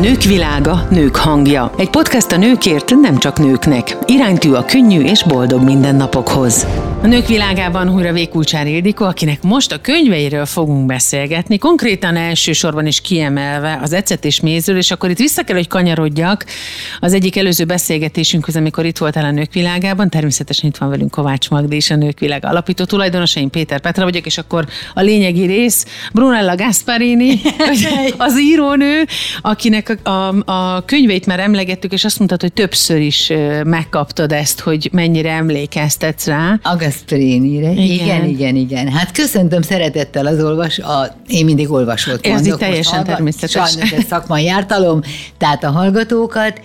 Nők világa, nők hangja. Egy podcast a nőkért, nem csak nőknek. Iránytű a könnyű és boldog mindennapokhoz. A nők világában újra Vékulcsár Ildikó, akinek most a könyveiről fogunk beszélgetni, konkrétan elsősorban is kiemelve az ecet és mézről, és akkor itt vissza kell, hogy kanyarodjak az egyik előző beszélgetésünkhöz, amikor itt voltál a nők világában. Természetesen itt van velünk Kovács Magdi és a nők világ alapító tulajdonosa, én Péter Petra vagyok, és akkor a lényegi rész Brunella Gasparini, az írónő, akinek a, a, a könyveit már emlegettük, és azt mondtad, hogy többször is megkaptad ezt, hogy mennyire emlékeztetsz rá. A Gasparini-re. Igen. igen, igen, igen. Hát köszöntöm szeretettel az olvas, a, én mindig olvasott Ez mondok. teljesen természetes. Sajnos ez szakmai jártalom, tehát a hallgatókat.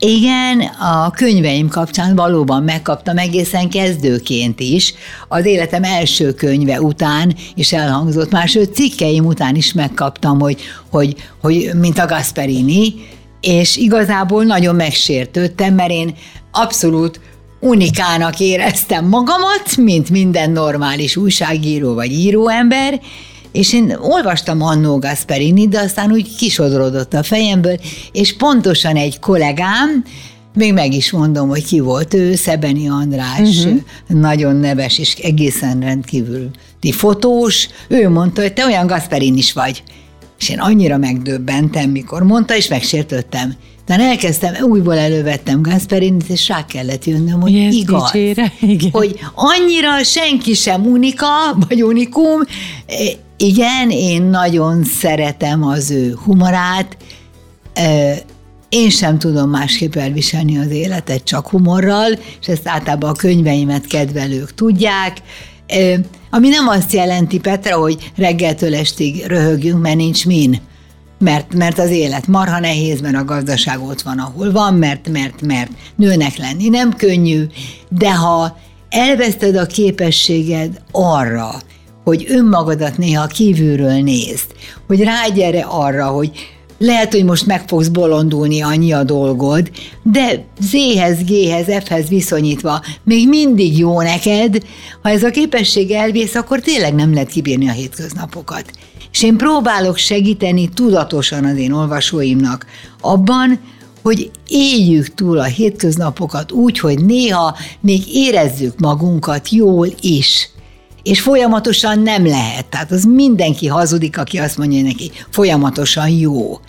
Igen, a könyveim kapcsán valóban megkaptam egészen kezdőként is. Az életem első könyve után is elhangzott, már sőt cikkeim után is megkaptam, hogy, hogy, hogy mint a Gasperini, és igazából nagyon megsértődtem, mert én abszolút unikának éreztem magamat, mint minden normális újságíró vagy íróember, és én olvastam Annó Gasperini, de aztán úgy kisodrodott a fejemből, és pontosan egy kollégám, még meg is mondom, hogy ki volt ő, Szebeni András, uh-huh. nagyon neves és egészen rendkívül fotós, ő mondta, hogy te olyan Gasperin is vagy. És én annyira megdöbbentem, mikor mondta, és megsértöttem. Tehát elkezdtem, újból elővettem Gasperinit, és rá kellett jönnöm, hogy yes, igaz. Dicsére, igen. Hogy annyira senki sem unika, vagy unikum. Igen, én nagyon szeretem az ő humorát. Én sem tudom másképp elviselni az életet, csak humorral, és ezt általában a könyveimet kedvelők tudják. Ami nem azt jelenti, Petra, hogy reggeltől estig röhögjünk, mert nincs min. Mert, mert az élet marha nehéz, mert a gazdaság ott van, ahol van, mert, mert, mert. Nőnek lenni nem könnyű, de ha elveszted a képességed arra, hogy önmagadat néha kívülről nézd, hogy rágyere arra, hogy lehet, hogy most meg fogsz bolondulni, annyi a dolgod, de Z-hez, G-hez, F-hez viszonyítva még mindig jó neked, ha ez a képesség elvész, akkor tényleg nem lehet kibírni a hétköznapokat. És én próbálok segíteni tudatosan az én olvasóimnak abban, hogy éljük túl a hétköznapokat úgy, hogy néha még érezzük magunkat jól is. És folyamatosan nem lehet. Tehát az mindenki hazudik, aki azt mondja neki, folyamatosan jó.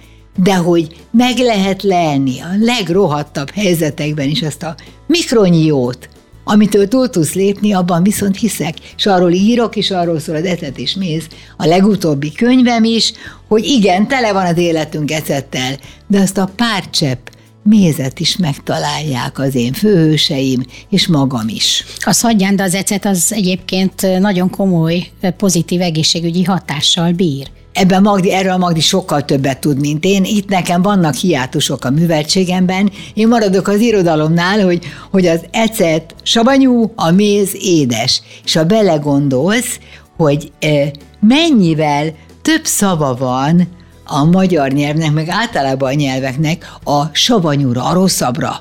De hogy meg lehet lelni a legrohadtabb helyzetekben is azt a mikronyi jót, Amitől túl tudsz lépni, abban viszont hiszek, és arról írok, és arról szól az ecet és méz, a legutóbbi könyvem is, hogy igen, tele van az életünk ecettel, de azt a pár csepp mézet is megtalálják az én főhőseim, és magam is. A szadján, de az ecet az egyébként nagyon komoly pozitív egészségügyi hatással bír. Ebben Magdi, erről a Magdi sokkal többet tud, mint én. Itt nekem vannak hiátusok a műveltségemben. Én maradok az irodalomnál, hogy, hogy az ecet savanyú, a méz édes. És ha belegondolsz, hogy e, mennyivel több szava van a magyar nyelvnek, meg általában a nyelveknek a savanyúra, a rosszabbra,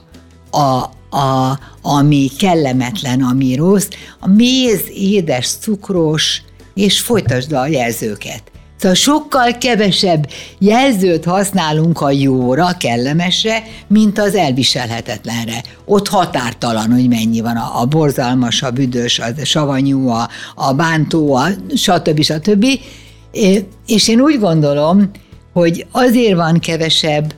a, a, ami kellemetlen, ami rossz. A méz édes, cukros, és folytasd a jelzőket. Szóval sokkal kevesebb jelzőt használunk a jóra, kellemesre, mint az elviselhetetlenre. Ott határtalan, hogy mennyi van a, a borzalmas, a büdös, a savanyú, a, a bántó, a stb. stb. És én úgy gondolom, hogy azért van kevesebb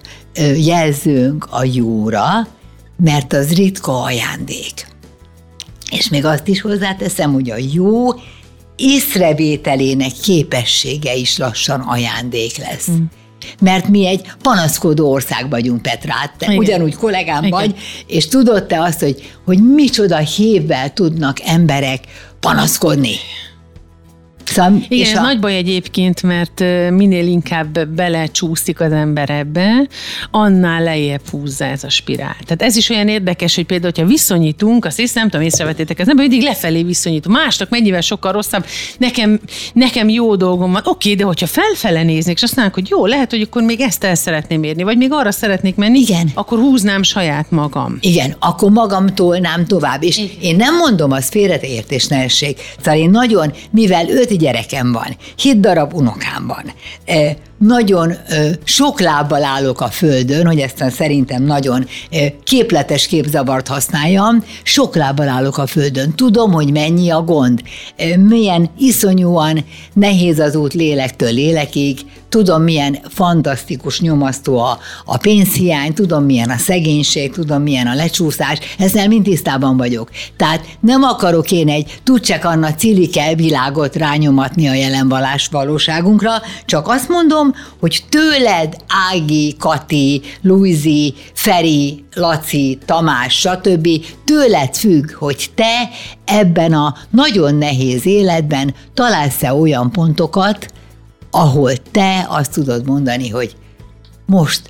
jelzőnk a jóra, mert az ritka ajándék. És még azt is hozzáteszem, hogy a jó észrevételének képessége is lassan ajándék lesz. Mm. Mert mi egy panaszkodó ország vagyunk, Petrát, te Igen. ugyanúgy kollégám Igen. vagy, és tudod te azt, hogy, hogy micsoda hévvel tudnak emberek panaszkodni. Szóval, Igen, és a... nagy baj egyébként, mert minél inkább belecsúszik az ember ebbe, annál lejjebb húzza ez a spirál. Tehát ez is olyan érdekes, hogy például, ha viszonyítunk, azt hiszem, nem tudom, észrevetétek, ez nem mindig lefelé viszonyítunk. Másnak mennyivel sokkal rosszabb, nekem, nekem jó dolgom van. Oké, de hogyha felfele néznék, és azt mondják, hogy jó, lehet, hogy akkor még ezt el szeretném érni, vagy még arra szeretnék menni, Igen. akkor húznám saját magam. Igen, akkor magam tolnám tovább. És Igen. én nem mondom, az félreértés ne essék. Szóval én nagyon, mivel öt gyerekem van, hét darab unokám van. Nagyon sok lábbal állok a földön, hogy ezt szerintem nagyon képletes képzavart használjam, sok lábbal állok a földön. Tudom, hogy mennyi a gond, milyen iszonyúan nehéz az út lélektől lélekig, tudom, milyen fantasztikus nyomasztó a, a pénzhiány, tudom, milyen a szegénység, tudom, milyen a lecsúszás, ezzel mind tisztában vagyok. Tehát nem akarok én egy tudcsek Anna cilike világot rányomatni a jelen valóságunkra, csak azt mondom, hogy tőled Ági, Kati, Luizi, Feri, Laci, Tamás, stb. tőled függ, hogy te ebben a nagyon nehéz életben találsz-e olyan pontokat, ahol te azt tudod mondani, hogy most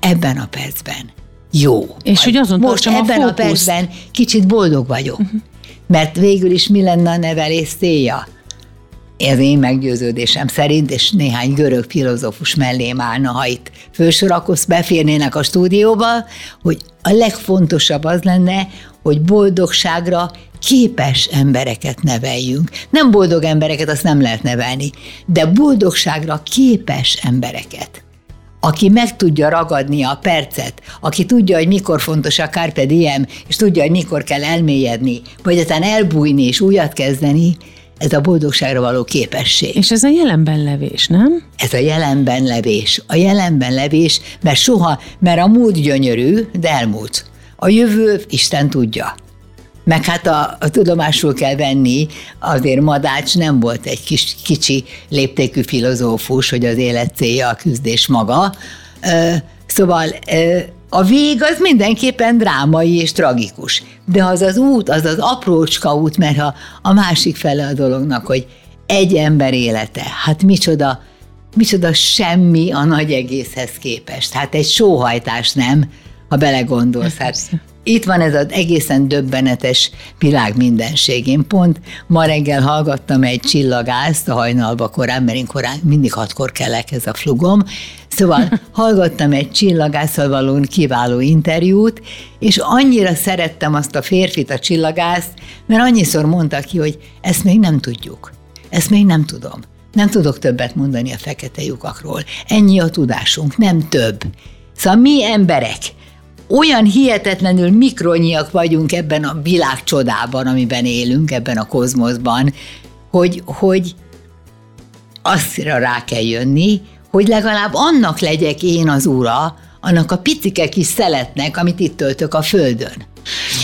ebben a percben jó. És hogy azon most ebben a, a percben kicsit boldog vagyok. Uh-huh. Mert végül is mi lenne a nevelés célja? Ez én meggyőződésem szerint, és néhány görög filozófus mellém állna, ha itt fősorakoz, beférnének a stúdióba, hogy a legfontosabb az lenne, hogy boldogságra képes embereket neveljünk. Nem boldog embereket, azt nem lehet nevelni, de boldogságra képes embereket aki meg tudja ragadni a percet, aki tudja, hogy mikor fontos a carpe diem, és tudja, hogy mikor kell elmélyedni, vagy aztán elbújni és újat kezdeni, ez a boldogságra való képesség. És ez a jelenben levés, nem? Ez a jelenben levés. A jelenben levés, mert soha, mert a múlt gyönyörű, de elmúlt. A jövő Isten tudja. Meg hát a, a tudomásul kell venni, azért Madács nem volt egy kis, kicsi léptékű filozófus, hogy az élet célja a küzdés maga. Szóval a vég az mindenképpen drámai és tragikus. De az az út, az az aprócska út, mert ha a másik fele a dolognak, hogy egy ember élete, hát micsoda, micsoda semmi a nagy egészhez képest. Hát egy sóhajtás nem, ha belegondolsz. Hát itt van ez az egészen döbbenetes világ mindenség. Én pont ma reggel hallgattam egy csillagást a hajnalba korán, mert én korán mindig hatkor kelek ez a flugom. Szóval hallgattam egy csillagásszal való kiváló interjút, és annyira szerettem azt a férfit, a csillagászt, mert annyiszor mondta ki, hogy ezt még nem tudjuk. Ezt még nem tudom. Nem tudok többet mondani a fekete lyukakról. Ennyi a tudásunk, nem több. Szóval mi emberek, olyan hihetetlenül mikronyiak vagyunk ebben a világcsodában, amiben élünk, ebben a kozmoszban, hogy, hogy azra rá kell jönni, hogy legalább annak legyek én az ura, annak a picike kis szeletnek, amit itt töltök a földön.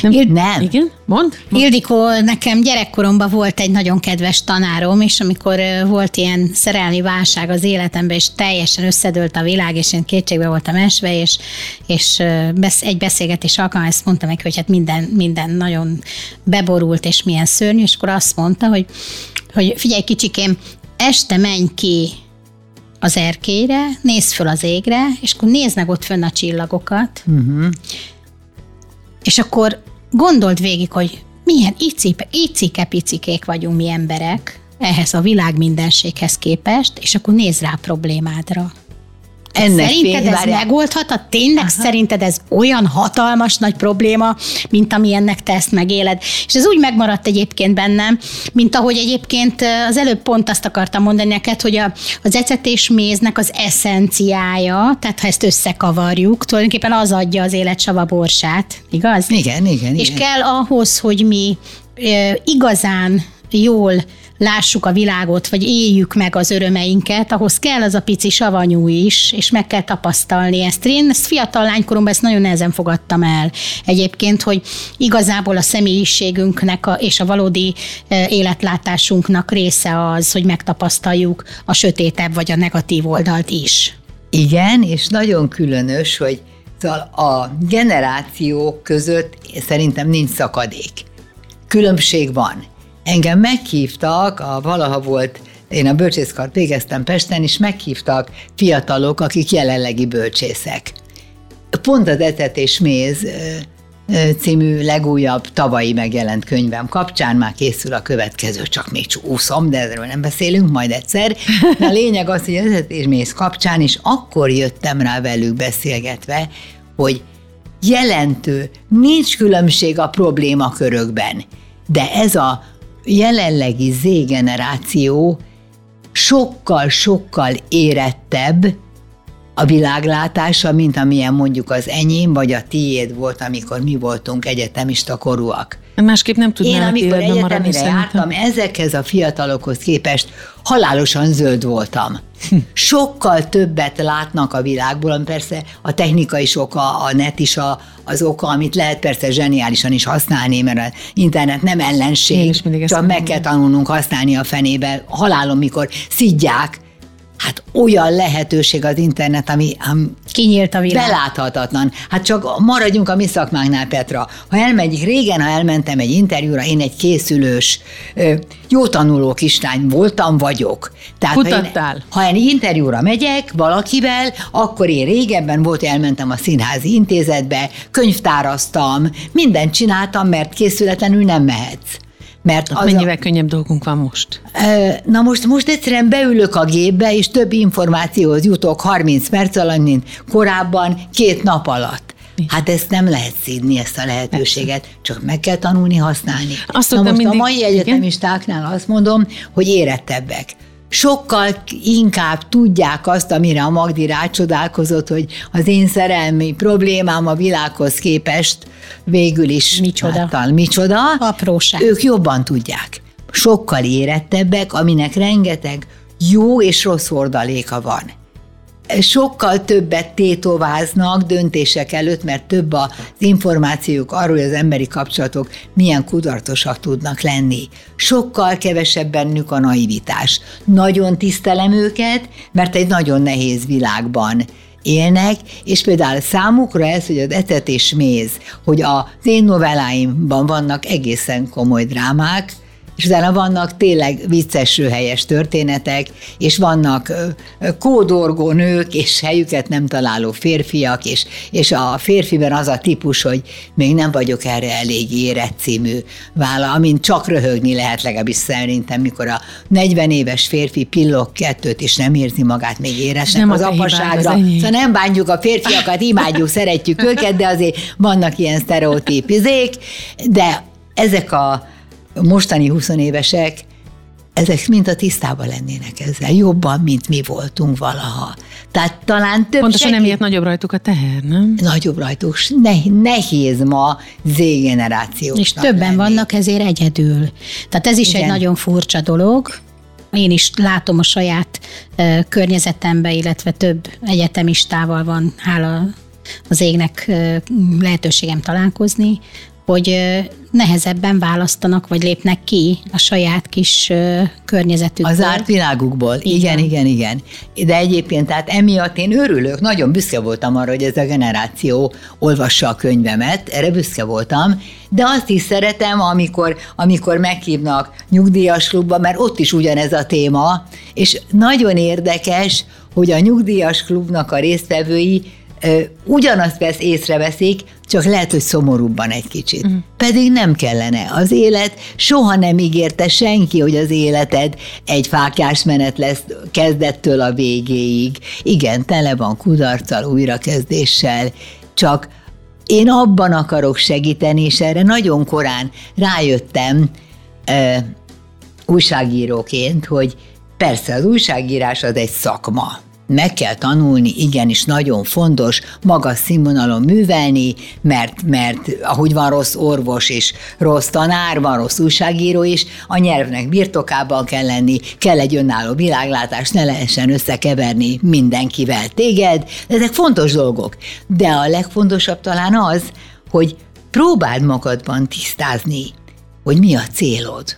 Nem. Ild, nem. Igen? Mond? Mond. Ildikó, nekem gyerekkoromban volt egy nagyon kedves tanárom, és amikor volt ilyen szerelmi válság az életemben, és teljesen összedőlt a világ, és én kétségbe voltam esve, és, és egy beszélgetés alkalmával ezt mondta meg, hogy hát minden, minden nagyon beborult, és milyen szörnyű, és akkor azt mondta, hogy, hogy figyelj kicsikém, este menj ki az erkélyre, nézd föl az égre, és akkor nézd meg ott fönn a csillagokat, uh-huh. És akkor gondold végig, hogy milyen icike-picikék vagyunk mi emberek ehhez a világ mindenséghez képest, és akkor nézz rá a problémádra. Ennek Szerinted fény, ez várjál. megoldhat? Tényleg Aha. szerinted ez olyan hatalmas nagy probléma, mint ami ennek te ezt megéled? És ez úgy megmaradt egyébként bennem, mint ahogy egyébként az előbb pont azt akartam mondani neked, hogy a, az ecetés méznek az eszenciája, tehát ha ezt összekavarjuk, tulajdonképpen az adja az élet borsát, igaz? Igen, igen. És igen. kell ahhoz, hogy mi igazán jól lássuk a világot, vagy éljük meg az örömeinket, ahhoz kell az a pici savanyú is, és meg kell tapasztalni ezt. Én ezt fiatal lánykoromban ezt nagyon nehezen fogadtam el. Egyébként, hogy igazából a személyiségünknek a, és a valódi e, életlátásunknak része az, hogy megtapasztaljuk a sötétebb vagy a negatív oldalt is. Igen, és nagyon különös, hogy a generációk között szerintem nincs szakadék. Különbség van Engem meghívtak, a valaha volt én a bölcsészkart végeztem Pesten, és meghívtak fiatalok, akik jelenlegi bölcsészek. Pont az Etet és Méz című legújabb tavalyi megjelent könyvem kapcsán már készül a következő, csak még úszom, de erről nem beszélünk, majd egyszer. a lényeg az, hogy az Etet és Méz kapcsán is akkor jöttem rá velük beszélgetve, hogy jelentő, nincs különbség a problémakörökben, de ez a jelenlegi Z generáció sokkal-sokkal érettebb a világlátása, mint amilyen mondjuk az enyém vagy a tiéd volt, amikor mi voltunk egyetemista korúak. Másképp nem tudnának Én amikor életben maradni jártam, ezekhez a fiatalokhoz képest halálosan zöld voltam. Sokkal többet látnak a világból, ami persze a technika is oka, a net is a, az oka, amit lehet persze zseniálisan is használni, mert az internet nem ellenség, csak meg kell tanulnunk használni a fenébe. Halálom, mikor szidják, hát olyan lehetőség az internet, ami, ami Kinyílt a világ. Beláthatatlan. Hát csak maradjunk a mi szakmánknál, Petra. Ha elmegyik, régen, ha elmentem egy interjúra, én egy készülős, jó tanuló kislány voltam, vagyok. Tehát, Kutattál. Ha, én, ha egy interjúra megyek valakivel, akkor én régebben volt, elmentem a színházi intézetbe, könyvtáraztam, mindent csináltam, mert készületlenül nem mehetsz. Mert az a, Mennyivel könnyebb dolgunk van most? Na most, most egyszerűen beülök a gépbe, és több információhoz jutok 30 perc alatt, mint korábban, két nap alatt. Hát ezt nem lehet szídni, ezt a lehetőséget, csak meg kell tanulni használni. Azt Na most mindig- a mai igen? egyetemistáknál azt mondom, hogy érettebbek. Sokkal inkább tudják azt, amire a Magdi rácsodálkozott, hogy az én szerelmi problémám a világhoz képest végül is Micsoda. Által, micsoda. Apróság. Ők jobban tudják. Sokkal érettebbek, aminek rengeteg jó és rossz ordaléka van. Sokkal többet tétováznak döntések előtt, mert több az információk arról, hogy az emberi kapcsolatok milyen kudartosak tudnak lenni. Sokkal kevesebb bennük a naivitás. Nagyon tisztelem őket, mert egy nagyon nehéz világban élnek, és például számukra ez, hogy az etet és méz, hogy az én novelláimban vannak egészen komoly drámák, és utána vannak tényleg vicces, helyes történetek, és vannak kódorgó nők, és helyüket nem találó férfiak, és, és a férfiben az a típus, hogy még nem vagyok erre elég érett című vála, amint csak röhögni lehet legalábbis szerintem, mikor a 40 éves férfi pillog kettőt, és nem érzi magát még éretnek nem az az apaságra. enyém. Szóval nem bántjuk a férfiakat, imádjuk, szeretjük őket, de azért vannak ilyen sztereotípizék, de ezek a mostani 20 évesek, ezek mind a tisztában lennének ezzel, jobban, mint mi voltunk valaha. Tehát talán több Pontosan segít- emiatt nagyobb rajtuk a teher, nem? nagyobb rajtuk, ne, nehéz ma Z-generációsnak És többen lenni. vannak ezért egyedül. Tehát ez is Igen. egy nagyon furcsa dolog. Én is látom a saját ö, környezetembe, illetve több egyetemistával van, hála az égnek ö, lehetőségem találkozni, hogy nehezebben választanak, vagy lépnek ki a saját kis környezetükből. Az árt világukból. Igen, van. igen, igen. De egyébként, tehát emiatt én örülök, nagyon büszke voltam arra, hogy ez a generáció olvassa a könyvemet, erre büszke voltam, de azt is szeretem, amikor, amikor meghívnak nyugdíjas klubba, mert ott is ugyanez a téma, és nagyon érdekes, hogy a nyugdíjas klubnak a résztvevői ugyanazt vesz, észreveszik, csak lehet, hogy szomorúbban egy kicsit. Uh-huh. Pedig nem kellene. Az élet soha nem ígérte senki, hogy az életed egy fákjás menet lesz kezdettől a végéig. Igen, tele van kudarccal, újrakezdéssel, csak én abban akarok segíteni, és erre nagyon korán rájöttem, ö, újságíróként, hogy persze az újságírás az egy szakma. Meg kell tanulni, igenis nagyon fontos magas színvonalon művelni, mert, mert ahogy van rossz orvos és rossz tanár, van rossz újságíró is, a nyelvnek birtokában kell lenni, kell egy önálló világlátás, ne lehessen összekeverni mindenkivel téged, ezek fontos dolgok. De a legfontosabb talán az, hogy próbáld magadban tisztázni, hogy mi a célod.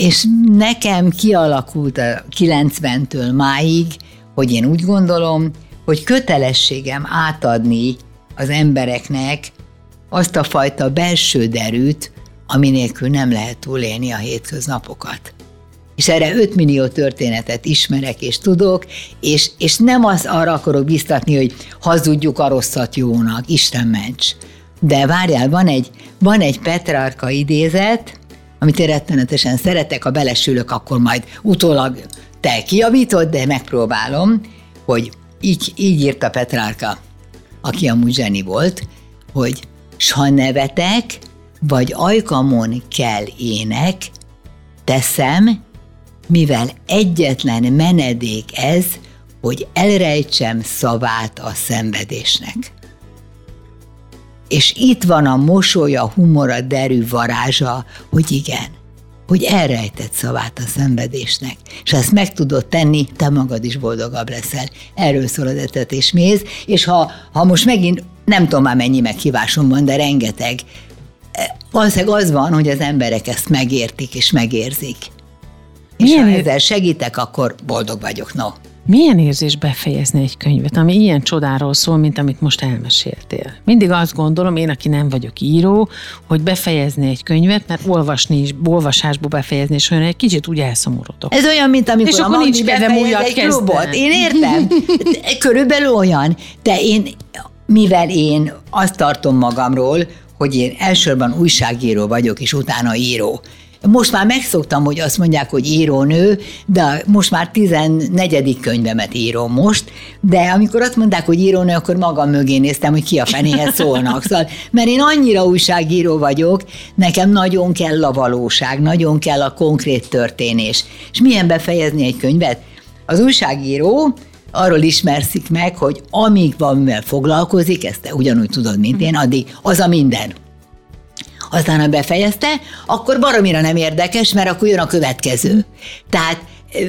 És nekem kialakult a 90-től máig, hogy én úgy gondolom, hogy kötelességem átadni az embereknek azt a fajta belső derűt, ami nélkül nem lehet túlélni a hétköznapokat. És erre 5 millió történetet ismerek és tudok, és, és nem az arra akarok biztatni, hogy hazudjuk a rosszat jónak, Isten ments. De várjál, van egy, van egy Petrarka idézet, amit én rettenetesen szeretek, ha belesülök, akkor majd utólag te kijavítod, de megpróbálom, hogy így, így írta Petrárka, aki amúgy zseni volt, hogy s ha nevetek, vagy ajkamon kell ének, teszem, mivel egyetlen menedék ez, hogy elrejtsem szavát a szenvedésnek. És itt van a mosolya, humora, derű varázsa, hogy igen, hogy elrejtett szavát a szenvedésnek, és ha ezt meg tudod tenni, te magad is boldogabb leszel. Erről szól az etetés méz, és ha, ha most megint nem tudom már mennyi meghívásom van, de rengeteg, valószínűleg az van, hogy az emberek ezt megértik és megérzik. Milyen és ha ezzel segítek, akkor boldog vagyok, no. Milyen érzés befejezni egy könyvet, ami ilyen csodáról szól, mint amit most elmeséltél? Mindig azt gondolom, én, aki nem vagyok író, hogy befejezni egy könyvet, mert olvasni is, olvasásból befejezni, és olyan egy kicsit úgy elszomorodok. Ez olyan, mint amikor és a akkor nincs kedvem újat egy klubot. Én értem. Körülbelül olyan. De én, mivel én azt tartom magamról, hogy én elsősorban újságíró vagyok, és utána író. Most már megszoktam, hogy azt mondják, hogy írónő, de most már 14. könyvemet írom most, de amikor azt mondták, hogy írónő, akkor magam mögé néztem, hogy ki a fenéhez szólnak. Szóval, mert én annyira újságíró vagyok, nekem nagyon kell a valóság, nagyon kell a konkrét történés. És milyen befejezni egy könyvet? Az újságíró arról ismerszik meg, hogy amíg van mivel foglalkozik, ezt te ugyanúgy tudod, mint én, addig az a minden. Aztán, ha befejezte, akkor baromira nem érdekes, mert akkor jön a következő. Tehát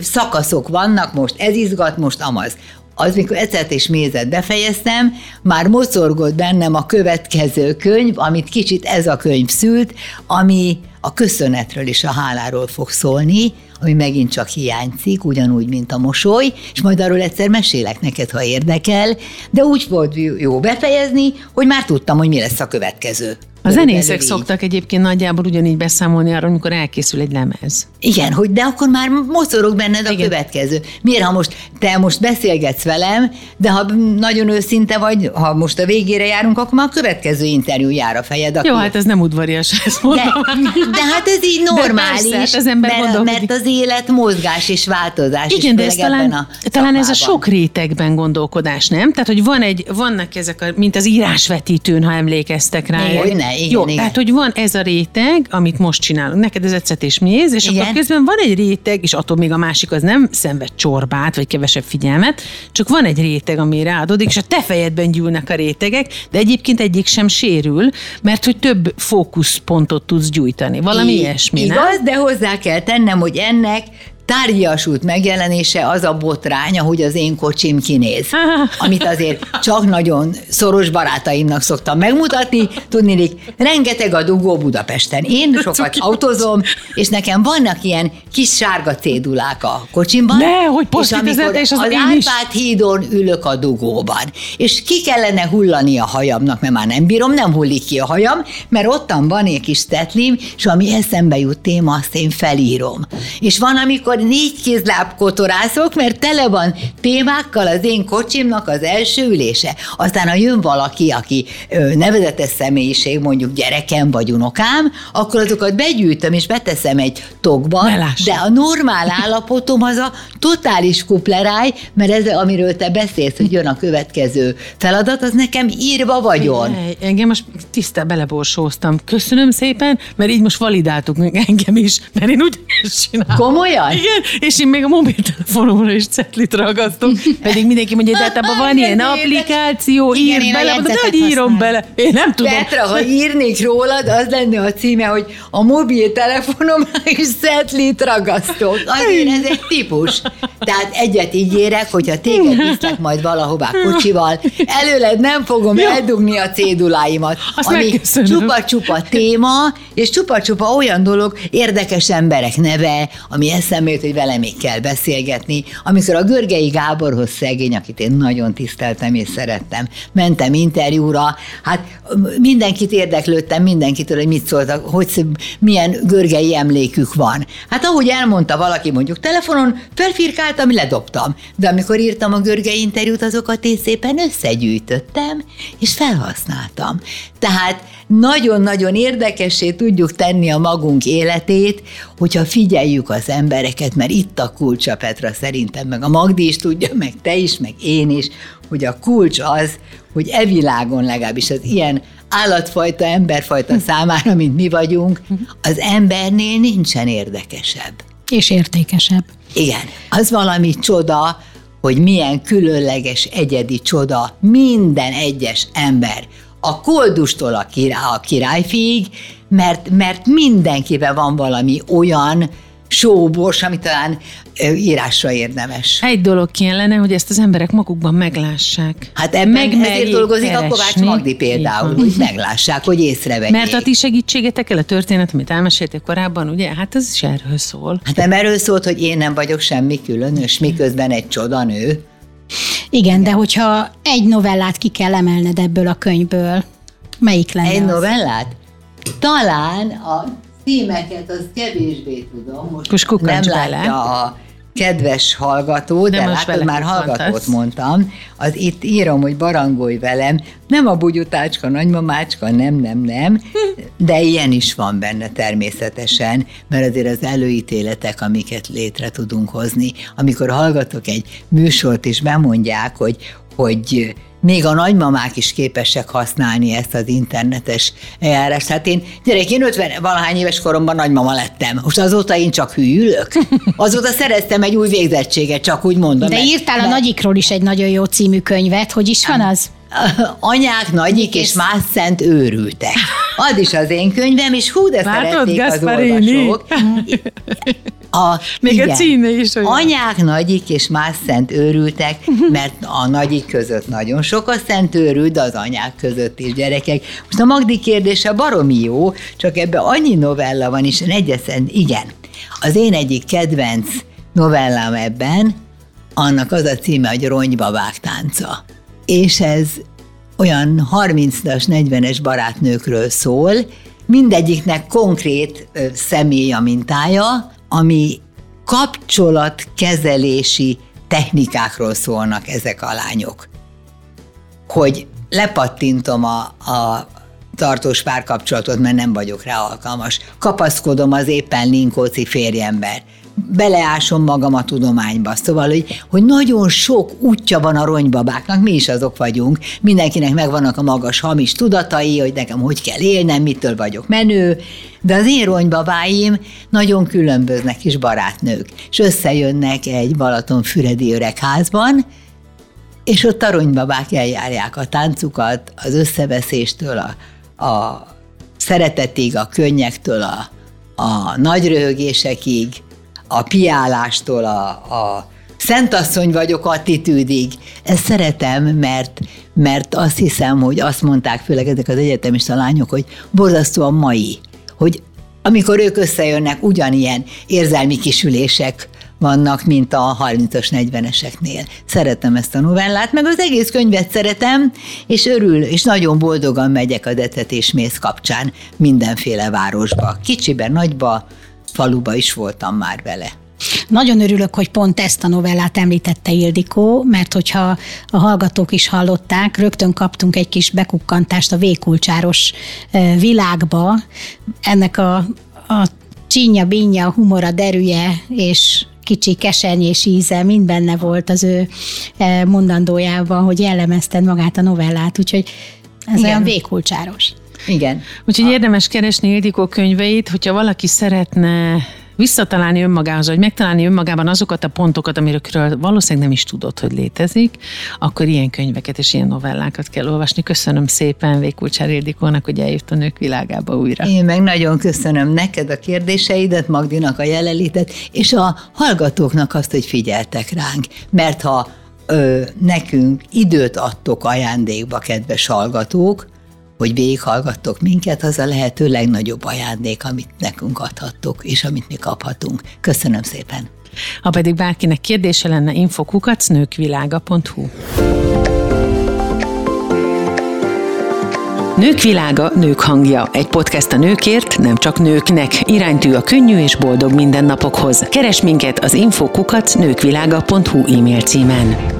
szakaszok vannak, most ez izgat, most amaz az, mikor ecet és mézet befejeztem, már mocorgott bennem a következő könyv, amit kicsit ez a könyv szült, ami a köszönetről és a háláról fog szólni, ami megint csak hiányzik, ugyanúgy, mint a mosoly, és majd arról egyszer mesélek neked, ha érdekel, de úgy volt jó befejezni, hogy már tudtam, hogy mi lesz a következő. A zenészek szoktak egyébként nagyjából ugyanígy beszámolni arról, amikor elkészül egy lemez. Igen, hogy de akkor már mocorog benned a Igen. következő. Miért, ha most te most beszélgetsz velem, de ha nagyon őszinte vagy, ha most a végére járunk, akkor már a következő interjú jár a fejed. Akkor... Jó, hát ez nem udvarias, ezt mondom. De, de hát ez így normális, persze, hát az ember mert, gondol, mert az élet mozgás és változás. Igen, de ez talán, a talán ez a sok rétegben gondolkodás, nem? Tehát, hogy van egy, vannak ezek, a, mint az írásvetítőn, ha emlékeztek rá. Igen, ne, igen, Jó, igen. tehát, hogy van ez a réteg, amit most csinálunk. Neked ez ecet és méz, és igen. akkor közben van egy réteg, és attól még a másik az nem szenved csorbát, vagy kevesebb figyelmet, csak van egy réteg, ami ráadódik, és a te fejedben gyűlnek a rétegek, de egyébként egyik sem sérül, mert hogy több fókuszpontot tudsz gyújtani. Valami I- ilyesmi, Igaz, nem? de hozzá kell tennem, hogy ennek tárgyasult megjelenése az a botrány, ahogy az én kocsim kinéz. Amit azért csak nagyon szoros barátaimnak szoktam megmutatni. Tudni, rengeteg a dugó Budapesten. Én sokat autózom, és nekem vannak ilyen kis sárga cédulák a kocsimban. Ne, hogy és amikor és az, az Árpád hídon ülök a dugóban, és ki kellene hullani a hajamnak, mert már nem bírom, nem hullik ki a hajam, mert ottan van egy kis tetlim, és ami eszembe jut téma, azt én felírom. És van, amikor négy kézláb kotorászok, mert tele van témákkal az én kocsimnak az első ülése. Aztán, ha jön valaki, aki nevezetes személyiség, mondjuk gyerekem vagy unokám, akkor azokat begyűjtöm és beteszem egy tokba, de a normál állapotom az a totális kupleráj, mert ez, amiről te beszélsz, hogy jön a következő feladat, az nekem írva vagyon. Figyelj, engem most tiszta beleborsóztam. Köszönöm szépen, mert így most validáltuk engem is, mert én úgy csinálom. Komolyan? Igen, és én még a mobiltelefonomra is cetlit ragasztom, pedig mindenki mondja, hogy hát abban van ilyen applikáció, ír bele, de hogy írom bele? Én nem tudom. Petra, ha írnék rólad, az lenne a címe, hogy a mobiltelefonom is szetlit ragasztok. Azért ez egy típus. Tehát egyet ígérek, hogyha téged visznek majd valahová kocsival, előled nem fogom Jó. eldugni a céduláimat, Azt ami csupa-csupa téma, és csupa-csupa olyan dolog, érdekes emberek neve, ami eszembe jut, hogy vele még kell beszélgetni. Amikor a Görgei Gáborhoz szegény, akit én nagyon tiszteltem és szerettem, mentem interjúra, hát mindenkit érdeklődtem, mindenkitől, hogy mit szóltak, hogy milyen görgei emlékük van. Hát ahogy elmondta valaki mondjuk telefonon, felfirkáltam, ledobtam. De amikor írtam a görgei interjút, azokat én szépen összegyűjtöttem, és felhasználtam. Tehát nagyon-nagyon érdekessé tudjuk tenni a magunk életét, hogyha figyeljük az embereket, mert itt a kulcs a Petra szerintem, meg a Magdi is tudja, meg te is, meg én is, hogy a kulcs az, hogy e világon legalábbis az ilyen állatfajta, emberfajta számára, mint mi vagyunk, az embernél nincsen érdekesebb. És értékesebb. Igen, az valami csoda, hogy milyen különleges, egyedi csoda minden egyes ember, a koldustól a, király, a királyfiig, mert, mert mindenkiben van valami olyan, sóbors, ami talán írásra érdemes. Egy dolog kellene, hogy ezt az emberek magukban meglássák. Hát ebben Meg ezért dolgozik keresni. a Kovács Magdi például, hogy meglássák, hogy észrevegyék. Mert a ti segítségetekkel a történet, amit elmeséltél korábban, ugye, hát ez is erről szól. Hát nem erről szólt, hogy én nem vagyok semmi különös, miközben egy csoda Igen, de hogyha egy novellát ki kell emelned ebből a könyvből, melyik lenne Egy az? novellát? Talán a címeket az kevésbé tudom. Most, most nem látja bele. a kedves hallgató, de, de látod, már hallgatót mondasz. mondtam, az itt írom, hogy barangolj velem, nem a bugyutácska, nagymamácska, nem, nem, nem, de ilyen is van benne természetesen, mert azért az előítéletek, amiket létre tudunk hozni, amikor hallgatok egy műsort, és bemondják, hogy, hogy még a nagymamák is képesek használni ezt az internetes eljárást. Hát én, gyerek, én 50 valahány éves koromban nagymama lettem. Most azóta én csak hűlök. Azóta szereztem egy új végzettséget, csak úgy mondom. De írtál mert... a nagyikról is egy nagyon jó című könyvet, hogy is van az? Anyák, nagyik és más szent őrültek. Az is az én könyvem, és hú, de Látod, szerették Gasparini? az olvasók. A, Még igen, a címe is olyan. Anyák, nagyik és más szent őrültek, mert a nagyik között nagyon sok a szent őrült, de az anyák között is gyerekek. Most a Magdi kérdése baromi jó, csak ebbe annyi novella van, és egyeszen, igen. Az én egyik kedvenc novellám ebben, annak az a címe, hogy Ronybabák tánca. És ez olyan 30-as, 40-es barátnőkről szól, mindegyiknek konkrét személy a mintája, ami kapcsolatkezelési technikákról szólnak ezek a lányok. Hogy lepattintom a, a tartós párkapcsolatot, mert nem vagyok rá alkalmas. Kapaszkodom az éppen linkóci férjember beleásom magam a tudományba. Szóval, hogy, hogy nagyon sok útja van a ronybabáknak, mi is azok vagyunk, mindenkinek megvannak a magas hamis tudatai, hogy nekem hogy kell élnem, mitől vagyok menő, de az én ronybabáim nagyon különböznek is barátnők, és összejönnek egy Balatonfüredi öregházban, és ott a ronybabák eljárják a táncukat, az összeveszéstől, a, a szeretetig, a könnyektől, a, a nagy röhögésekig, a piálástól a, a szentasszony vagyok attitűdig. Ezt szeretem, mert, mert azt hiszem, hogy azt mondták főleg ezek az egyetemista lányok, hogy borzasztóan mai, hogy amikor ők összejönnek, ugyanilyen érzelmi kisülések vannak, mint a 30-as, 40-eseknél. Szeretem ezt a novellát, meg az egész könyvet szeretem, és örül, és nagyon boldogan megyek a detetésmész kapcsán mindenféle városba. Kicsiben, nagyba, faluba is voltam már vele. Nagyon örülök, hogy pont ezt a novellát említette Ildikó, mert hogyha a hallgatók is hallották, rögtön kaptunk egy kis bekukkantást a vékulcsáros világba. Ennek a, a csínya, bínya, humora, derűje és kicsi kesernyés íze mind benne volt az ő mondandójában, hogy jellemezted magát a novellát, úgyhogy ez Igen. olyan vékulcsáros. Igen. Úgyhogy a... érdemes keresni Ildikó könyveit, hogyha valaki szeretne visszatalálni önmagához, vagy megtalálni önmagában azokat a pontokat, amiről valószínűleg nem is tudott, hogy létezik, akkor ilyen könyveket és ilyen novellákat kell olvasni. Köszönöm szépen Vékulcsár Ildikónak, hogy eljött a nők világába újra. Én meg nagyon köszönöm neked a kérdéseidet, Magdinak a jelenlétet, és a hallgatóknak azt, hogy figyeltek ránk. Mert ha ö, nekünk időt adtok ajándékba, kedves hallgatók, hogy végighallgattok minket, az a lehető legnagyobb ajándék, amit nekünk adhattok, és amit mi kaphatunk. Köszönöm szépen! Ha pedig bárkinek kérdése lenne, infokukacnőkvilága.hu Nők világa, nők hangja. Egy podcast a nőkért, nem csak nőknek. Iránytű a könnyű és boldog mindennapokhoz. Keres minket az infokukacnőkvilága.hu e-mail címen.